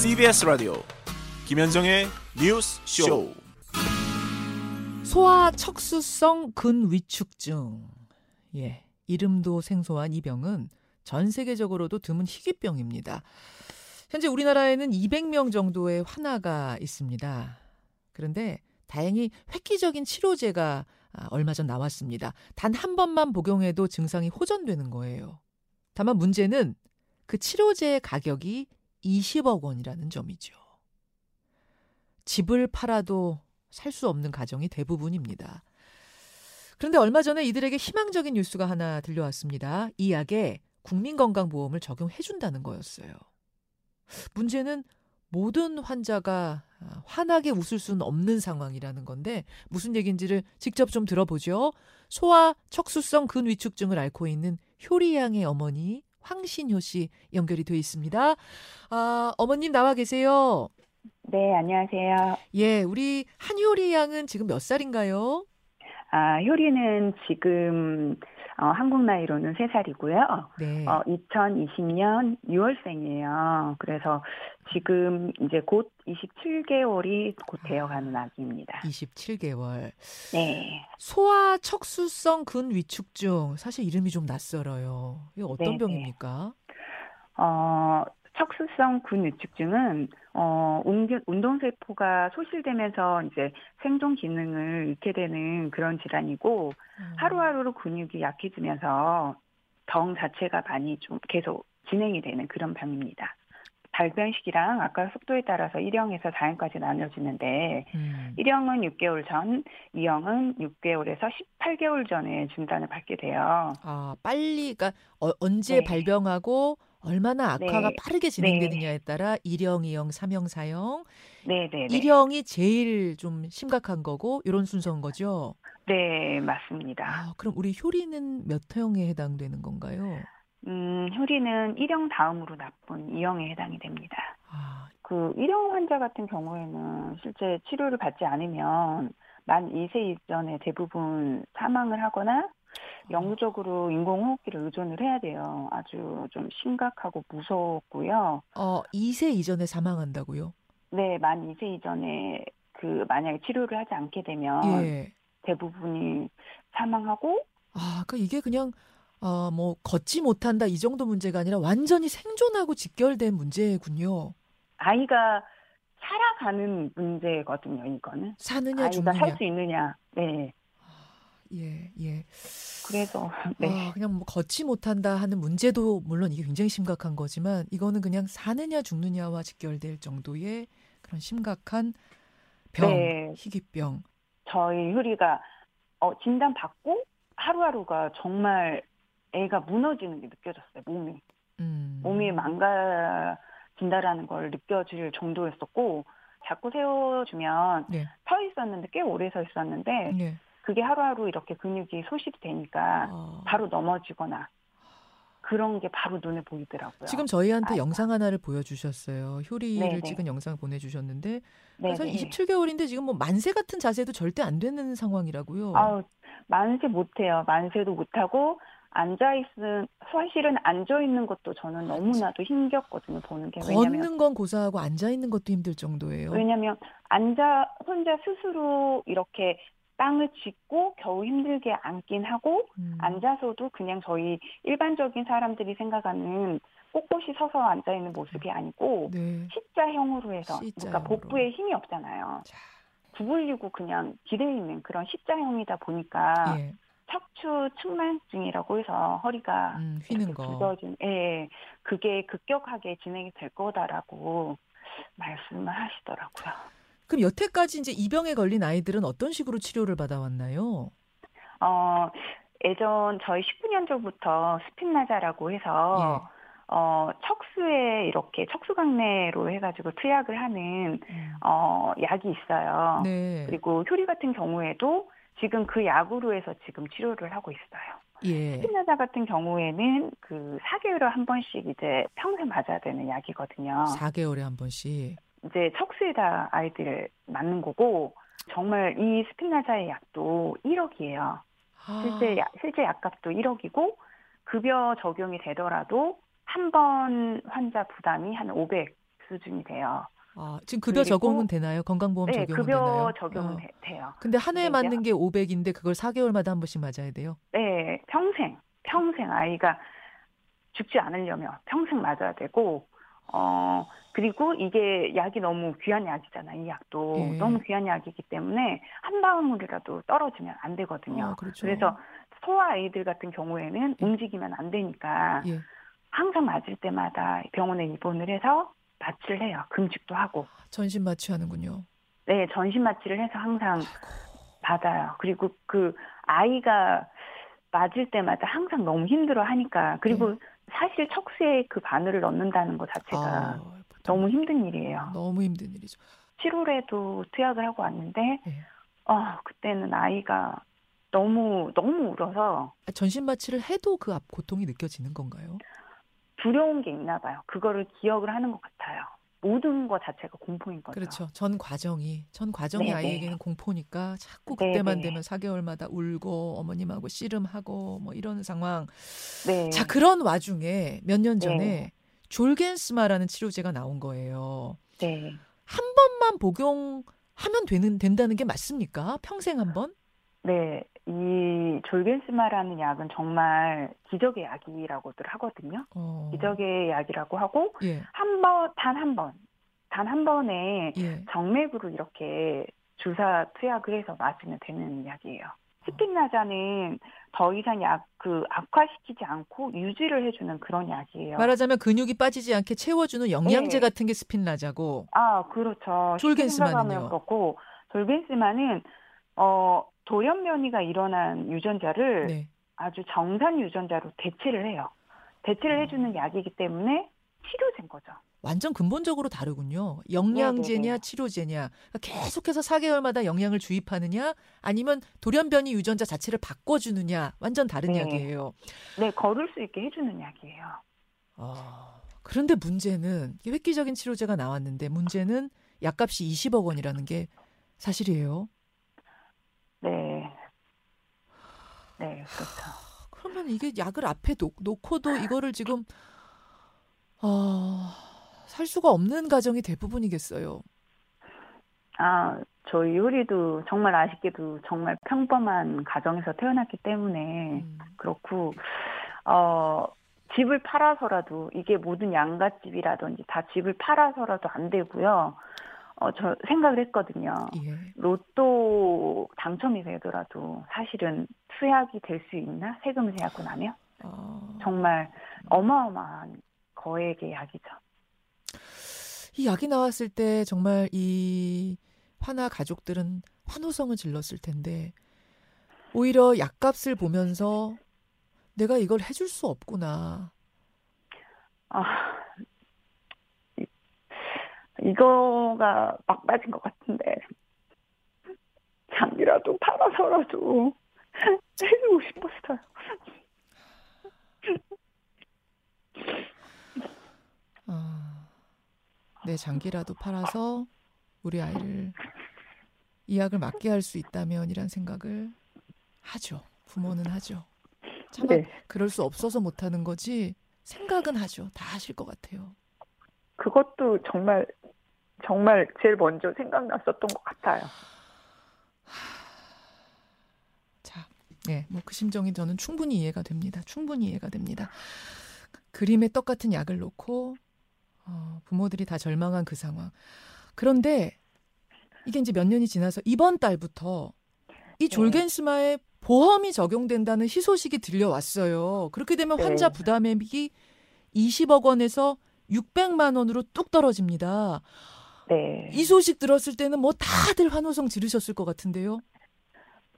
CBS 라디오 김현정의 뉴스 쇼. 소아 척수성 근위축증. 예. 이름도 생소한 이 병은 전 세계적으로도 드문 희귀병입니다. 현재 우리나라에는 200명 정도의 환아가 있습니다. 그런데 다행히 획기적인 치료제가 아, 얼마 전 나왔습니다. 단 한 번만 복용해도 증상이 호전되는 거예요. 다만 문제는 그 치료제의 가격이 20억 원이라는 점이죠. 집을 팔아도 살 수 없는 가정이 대부분입니다. 그런데 얼마 전에 이들에게 희망적인 뉴스가 하나 들려왔습니다. 이 약에 국민건강보험을 적용해준다는 거였어요. 문제는 모든 환자가 아, 환하게 웃을 수는 없는 상황이라는 건데 무슨 얘기인지를 직접 좀 들어보죠. 소아 척수성 근위축증을 앓고 있는 효리 양의 어머니 황신효 씨 연결이 돼 있습니다. 아, 어머님 나와 계세요. 네, 안녕하세요. 예, 우리 한효리 양은 지금 몇 살인가요? 아, 효리는 지금 어, 한국 나이로는 3살이고요. 네. 어, 2020년 6월생이에요. 그래서 지금 이제 곧 27개월이 곧 되어가는 아기입니다. 27개월. 네. 소아 척수성 근위축증. 사실 이름이 좀 낯설어요. 이게 어떤 네, 네. 병입니까? 어, 척수성 근위축증은 어, 운동- 운동세포가 소실되면서 이제 생존 기능을 잃게 되는 그런 질환이고 음. 하루하루 근육이 약해지면서 병 자체가 많이 좀 계속 진행이 되는 그런 병입니다. 발병 시기랑 아까 속도에 따라서 1형에서 4형까지 나눠지는데 음. 1형은 6개월 전, 2형은 6개월에서 18개월 전에 진단을 받게 돼요. 아, 빨리, 그러니까 어, 언제 네. 발병하고 얼마나 악화가 네. 빠르게 진행되느냐에 따라 1형, 2형, 3형, 4형. 네 네 네. 1형이 제일 좀 심각한 거고 이런 순서인 거죠. 네, 맞습니다. 아, 그럼 우리 효리는 몇 형에 해당되는 건가요? 음, 효리는 1형 다음으로 나쁜 2형에 해당이 됩니다. 아, 그 1형 환자 같은 경우에는 실제 치료를 받지 않으면 만 2세 이전에 대부분 사망을 하거나 영구적으로 인공호흡기를 의존을 해야 돼요. 아주 좀 심각하고 무섭고요. 어, 2세 이전에 사망한다고요? 네, 만 2세 이전에 그 만약에 치료를 하지 않게 되면 예. 대부분이 사망하고 아, 그러니까 이게 그냥 어, 뭐 걷지 못한다 이 정도 문제가 아니라 완전히 생존하고 직결된 문제군요. 아이가 살아가는 문제거든요, 이거는. 사느냐 아이가. 살 수 있느냐. 네. 예, 예. 그래서 네. 아, 그냥 뭐 걷지 못한다 하는 문제도 물론 이게 굉장히 심각한 거지만 이거는 그냥 사느냐 죽느냐와 직결될 정도의 그런 심각한 병, 네. 희귀병. 저희 효리가 어, 진단 받고 하루하루가 정말 애가 무너지는 게 느껴졌어요. 몸이 음. 몸이 망가진다라는 걸 느껴질 정도였었고 자꾸 세워주면 네. 서 있었는데 꽤 오래 서 있었는데 네. 그게 하루하루 이렇게 근육이 소실이 되니까 아. 바로 넘어지거나 그런 게 바로 눈에 보이더라고요. 지금 저희한테 아이가. 영상 하나를 보여주셨어요. 효리를 네네. 찍은 영상 보내주셨는데 네, 그래서 네. 27개월인데 지금 뭐 만세 같은 자세도 절대 안 되는 상황이라고요. 아우 만세 못해요. 만세도 못하고 앉아 있은 사실은 앉아 있는 것도 저는 너무나도 힘겹거든요. 보는 게 왜냐면 걷는 건 고사하고 앉아 있는 것도 힘들 정도예요. 왜냐면 앉아 혼자 스스로 이렇게 땅을 짚고 겨우 힘들게 앉긴 하고 음. 앉아서도 그냥 저희 일반적인 사람들이 생각하는 꼿꼿이 서서 앉아 있는 모습이 아니고 네. C자형으로 해서 C자형으로. 그러니까 복부에 힘이 없잖아요. 자, 구부리고 그냥 기대 있는 그런 C자형이다 보니까 예. 척추 측만증이라고 해서 허리가 음, 휘는 거. 굽어진, 예, 그게 급격하게 진행이 될 거다라고 말씀을 하시더라고요. 그럼 여태까지 이제 이 병에 걸린 아이들은 어떤 식으로 치료를 받아왔나요? 어, 예전 저희 19년 전부터 스핀나자라고 해서 예. 어, 척수에 이렇게 척수강내로 해가지고 투약을 하는 음. 어, 약이 있어요. 네. 그리고 효리 같은 경우에도 지금 그 약으로 해서 지금 치료를 하고 있어요. 예. 스핀나자 같은 경우에는 그 4개월에 한 번씩 이제 평생 맞아야 되는 약이거든요. 4개월에 한 번씩. 이제 척수에 다 아이들을 맞는 거고 정말 이 스핀나자의 약도 1억이에요. 아, 실제 약, 실제 약값도 1억이고 급여 적용이 되더라도 한 번 환자 부담이 한 500 수준이 돼요. 아, 지금 급여 적용은 되나요? 건강보험 네, 적용은 급여 되나요? 적용은 어. 돼- 돼요. 근데 한 해에 네, 맞는 게 500인데 그걸 4개월마다 한 번씩 맞아야 돼요. 네, 평생, 평생 아이가 죽지 않으려면 평생 맞아야 되고, 어, 그리고 이게 약이 너무 귀한 약이잖아, 이 약도. 예. 너무 귀한 약이기 때문에 한 방울이라도 떨어지면 안 되거든요. 어, 그렇죠. 그래서 소아 아이들 같은 경우에는 예. 움직이면 안 되니까 예. 항상 맞을 때마다 병원에 입원을 해서 마취를 해요. 금식도 하고. 전신 마취하는군요. 네, 전신 마취를 해서 항상 받아요. 그리고 그 아이가 맞을 때마다 항상 너무 힘들어 하니까 그리고 사실 척수에 그 바늘을 넣는다는 것 자체가 네. 아, 너무 힘든 일이에요. 너무 힘든 일이죠. 7월에도 투약을 하고 왔는데 예. 어, 그때는 아이가 너무 너무 울어서 아, 전신 마취를 해도 그 앞 고통이 느껴지는 건가요? 두려운 게 있나 봐요. 그거를 기억을 하는 것 같아요. 모든 것 자체가 공포인 거죠. 그렇죠. 전 과정이 전 과정이 네네. 아이에게는 공포니까 자꾸 네네. 그때만 되면 4개월마다 울고 어머님하고 씨름하고 뭐 이런 상황. 네. 자 그런 와중에 몇 년 전에 네. 졸겐스마라는 치료제가 나온 거예요. 네. 한 번만 복용하면 되는 된다는 게 맞습니까? 평생 한 번? 네, 이 졸겐스마라는 약은 정말 기적의 약이라고들 하거든요. 어. 기적의 약이라고 하고 예. 한 번, 단 한 번, 단 한 번에 예. 정맥으로 이렇게 주사 투약을 해서 맞으면 되는 약이에요. 스핀라자는 더 이상 약 그 악화시키지 않고 유지를 해주는 그런 약이에요. 말하자면 근육이 빠지지 않게 채워주는 영양제 네. 같은 게 스핀라자고. 아, 그렇죠. 생각하면 그렇고 졸겐스마는 어 돌연변이가 일어난 유전자를 네. 아주 정상 유전자로 대체를 해요. 대체를 음. 해주는 약이기 때문에 치료제인 거죠. 완전 근본적으로 다르군요. 영양제냐 네네네. 치료제냐. 그러니까 계속해서 4개월마다 영양을 주입하느냐 아니면 돌연변이 유전자 자체를 바꿔주느냐 완전 다른 네. 이야기예요. 네, 걸을 수 있게 해주는 약이에요. 아, 그런데 문제는 획기적인 치료제가 나왔는데 문제는 약값이 20억 원이라는 게 사실이에요. 네. 네, 그렇죠. 그러면 이게 약을 앞에 놓, 놓고도 이거를 지금 아, 살 수가 없는 가정이 대부분이겠어요. 아, 저희 효리도 정말 아쉽게도 정말 평범한 가정에서 태어났기 때문에 음. 그렇고, 어, 집을 팔아서라도 이게 모든 양갓집이라든지 다 집을 팔아서라도 안 되고요. 어, 저 생각을 했거든요. 예. 로또 당첨이 되더라도 사실은 투약이 될 수 있나? 세금 세약고 나면? 아, 정말 어마어마한 거액의 약이죠. 이 약이 나왔을 때 정말 이 화나 가족들은 환호성을 질렀을 텐데 오히려 약값을 보면서 내가 이걸 해줄 수 없구나. 아, 이- 이거가 막 빠진 것 같은데 장이라도 팔아서라도 해주고 싶었어요. 아, 내 장기라도 팔아서 우리 아이를 이 약을 맞게 할 수 있다면 이란 생각을 하죠. 부모는 하죠. 참 네, 그럴 수 없어서 못하는 거지 생각은 하죠. 다 하실 것 같아요. 그것도 정말 정말 제일 먼저 생각났었던 것 같아요. 자, 네, 뭐 그 심정이 저는 충분히 이해가 됩니다. 충분히 이해가 됩니다. 그림에 떡 같은 약을 놓고 어, 부모들이 다 절망한 그 상황. 그런데 이게 이제 몇 년이 지나서 이번 달부터 이 네. 졸겐스마에 보험이 적용된다는 희소식이 들려왔어요. 그렇게 되면 네. 환자 부담액이 20억 원에서 600만 원으로 뚝 떨어집니다. 네. 이 소식 들었을 때는 뭐 다들 환호성 지르셨을 것 같은데요.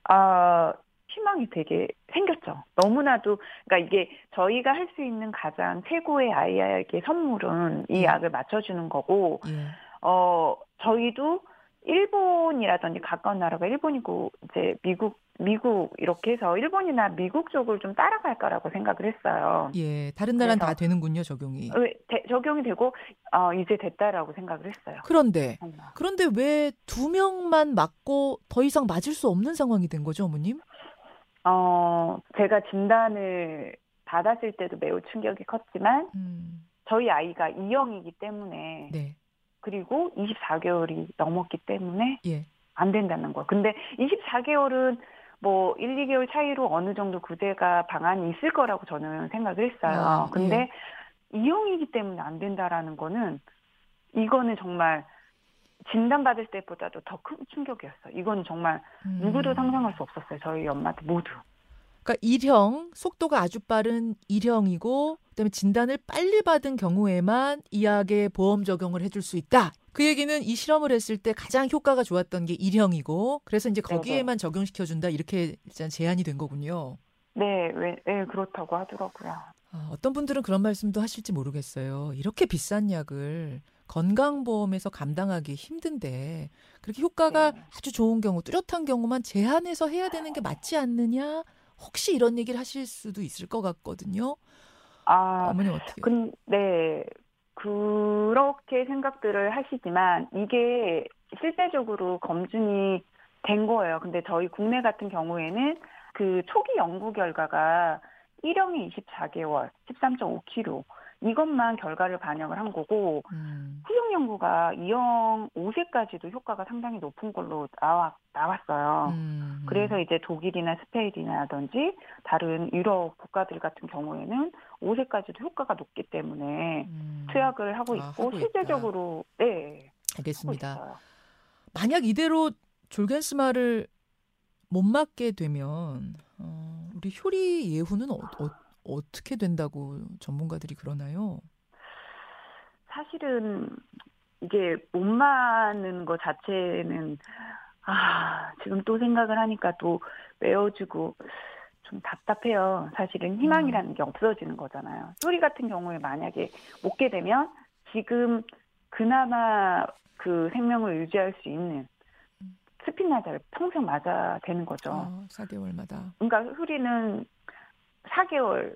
아, 희망이 되게 생겼죠. 너무나도, 그러니까 이게 저희가 할 수 있는 가장 최고의 아이에게 선물은 이 예. 약을 맞춰주는 거고, 예. 어, 저희도 일본이라든지 가까운 나라가 일본이고, 이제 미국, 미국 이렇게 해서 일본이나 미국 쪽을 좀 따라갈까라고 생각을 했어요. 예, 다른 나라는 다 되는군요, 적용이. 어, 대- 적용이 되고, 어, 이제 됐다라고 생각을 했어요. 그런데 정말. 그런데 왜 두 명만 맞고 더 이상 맞을 수 없는 상황이 된 거죠, 어머님? 어, 제가 진단을 받았을 때도 매우 충격이 컸지만, 음, 저희 아이가 E형이기 때문에 네. 그리고 24개월이 넘었기 때문에 예. 안 된다는 거. 근데 24개월은 뭐 1, 2개월 차이로 어느 정도 구제가 방안이 있을 거라고 저는 생각을 했어요. 아, 근데 이형이기 때문에 안 된다라는 거는 이거는 정말 진단받을 때보다도 더 큰 충격이었어요. 이건 정말 음. 누구도 상상할 수 없었어요. 저희 엄마들 모두. 그러니까 일형 속도가 아주 빠른 일형이고 그다음에 진단을 빨리 받은 경우에만 이 약의 보험 적용을 해줄 수 있다. 그 얘기는 이 실험을 했을 때 가장 효과가 좋았던 게 일형이고 그래서 이제. 거기에만 적용시켜 준다 이렇게 일단 제한이 된 거군요. 네, 왜, 네, 그렇다고 하더라고요. 아, 어떤 분들은 그런 말씀도 하실지 모르겠어요. 이렇게 비싼 약을 건강보험에서 감당하기 힘든데 그렇게 효과가 네. 아주 좋은 경우, 뚜렷한 경우만 제한해서 해야 되는 게 맞지 않느냐? 혹시 이런 얘기를 하실 수도 있을 것 같거든요. 아, 어머니 어떻게? 근, 네. 그렇게 생각들을 하시지만 이게 실제적으로 검증이 된 거예요. 근데 저희 국내 같은 경우에는 그 초기 연구 결과가 1형이 24개월, 13.5kg 이것만 결과를 반영을 한 거고 음, 후용 연구가 2형 5세까지도 효과가 상당히 높은 걸로 나와, 나왔어요. 음, 그래서 이제 독일이나 스페인이라든지 다른 유럽 국가들 같은 경우에는 5세까지도 효과가 높기 때문에 음, 투약을 하고 아, 있고 하고 있다. 실제적으로 네 하고 알겠습니다. 만약 이대로 졸겐스마를 못 맞게 되면 어, 우리 효리 예후는 어, 어, 떻게 된다고 전문가들이 그러나요? 사실은 이게 못 맞는 것 자체는 아 지금 또 생각을 하니까 또 외워주고 좀 답답해요. 사실은 희망이라는 게 없어지는 거잖아요. 소리 같은 경우에 만약에 먹게 되면 지금 그나마 그 생명을 유지할 수 있는 스피나자를 평생 맞아야 되는 거죠. 어, 4개월마다. 그러니까 효리는 4개월의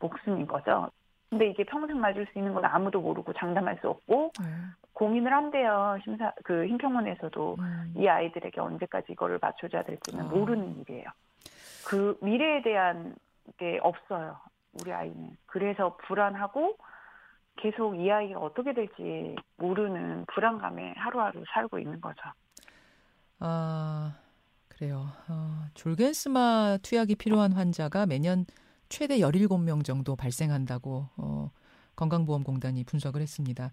목숨인 거죠. 근데 이게 평생 맞을 수 있는 건 아무도 모르고 장담할 수 없고 네. 고민을 한대요. 심사 그 힘평원에서도 음. 이 아이들에게 언제까지 이거를 맞춰줘야 될지는 아. 모르는 일이에요. 그 미래에 대한 게 없어요. 우리 아이는. 그래서 불안하고 계속 이 아이가 어떻게 될지 모르는 불안감에 하루하루 살고 있는 거죠. 아, 그래요. 어, 졸겐스마 투약이 필요한 환자가 매년 최대 17명 정도 발생한다고 어, 건강보험공단이 분석을 했습니다.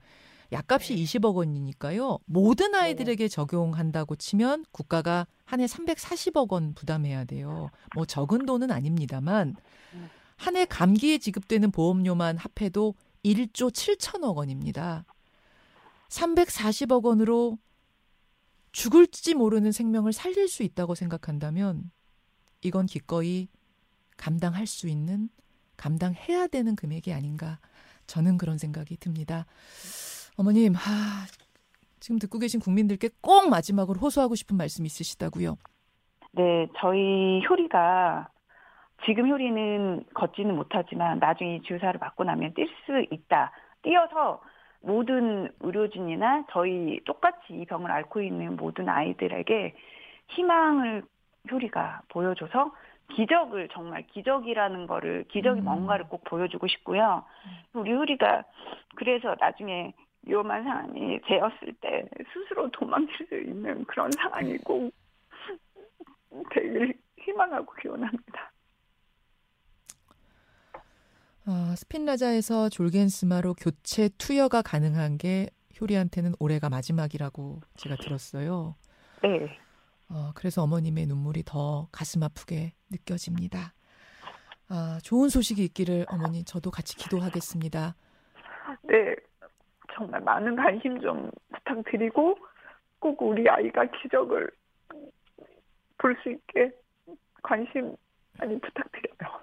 약값이 20억 원이니까요. 모든 아이들에게 적용한다고 치면 국가가 한 해 340억 원 부담해야 돼요. 뭐 적은 돈은 아닙니다만 한 해 감기에 지급되는 보험료만 합해도 1조 7천억 원입니다. 340억 원으로 죽을지 모르는 생명을 살릴 수 있다고 생각한다면 이건 기꺼이 감당할 수 있는 감당해야 되는 금액이 아닌가 저는 그런 생각이 듭니다. 어머님, 하, 지금 듣고 계신 국민들께 꼭 마지막으로 호소하고 싶은 말씀 있으시다고요? 네, 저희 효리가 지금 효리는 걷지는 못하지만 나중에 이 주사를 맞고 나면 뛸 수 있다. 뛰어서 모든 의료진이나 저희 똑같이 이 병을 앓고 있는 모든 아이들에게 희망을 효리가 보여줘서 기적을 정말 기적이라는 거를 기적이 음. 뭔가를 꼭 보여주고 싶고요. 우리 효리가 그래서 나중에 위험한 상황이 되었을 때 스스로 도망칠 수 있는 그런 상황이 꼭 되길 희망하고 기원합니다. 아, 스핀라자에서 졸겐스마로 교체 투여가 가능한 게 효리한테는 올해가 마지막이라고 제가 들었어요. 네. 어, 그래서 어머님의 눈물이 더 가슴 아프게 느껴집니다. 아, 좋은 소식이 있기를 어머니 저도 같이 기도하겠습니다. 네. 정말 많은 관심 좀 부탁드리고 꼭 우리 아이가 기적을 볼 수 있게 관심 많이 부탁드려요.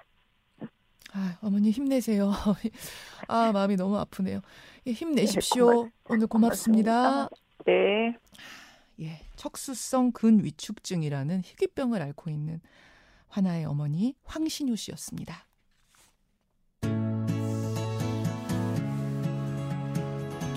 아, 어머니 힘내세요. 아, 마음이 너무 아프네요. 예, 네, 힘내십시오. 고맙- 오늘 고맙습니다. 네. 예, 척수성 근위축증이라는 희귀병을 앓고 있는 화나의 어머니 황신유 씨였습니다.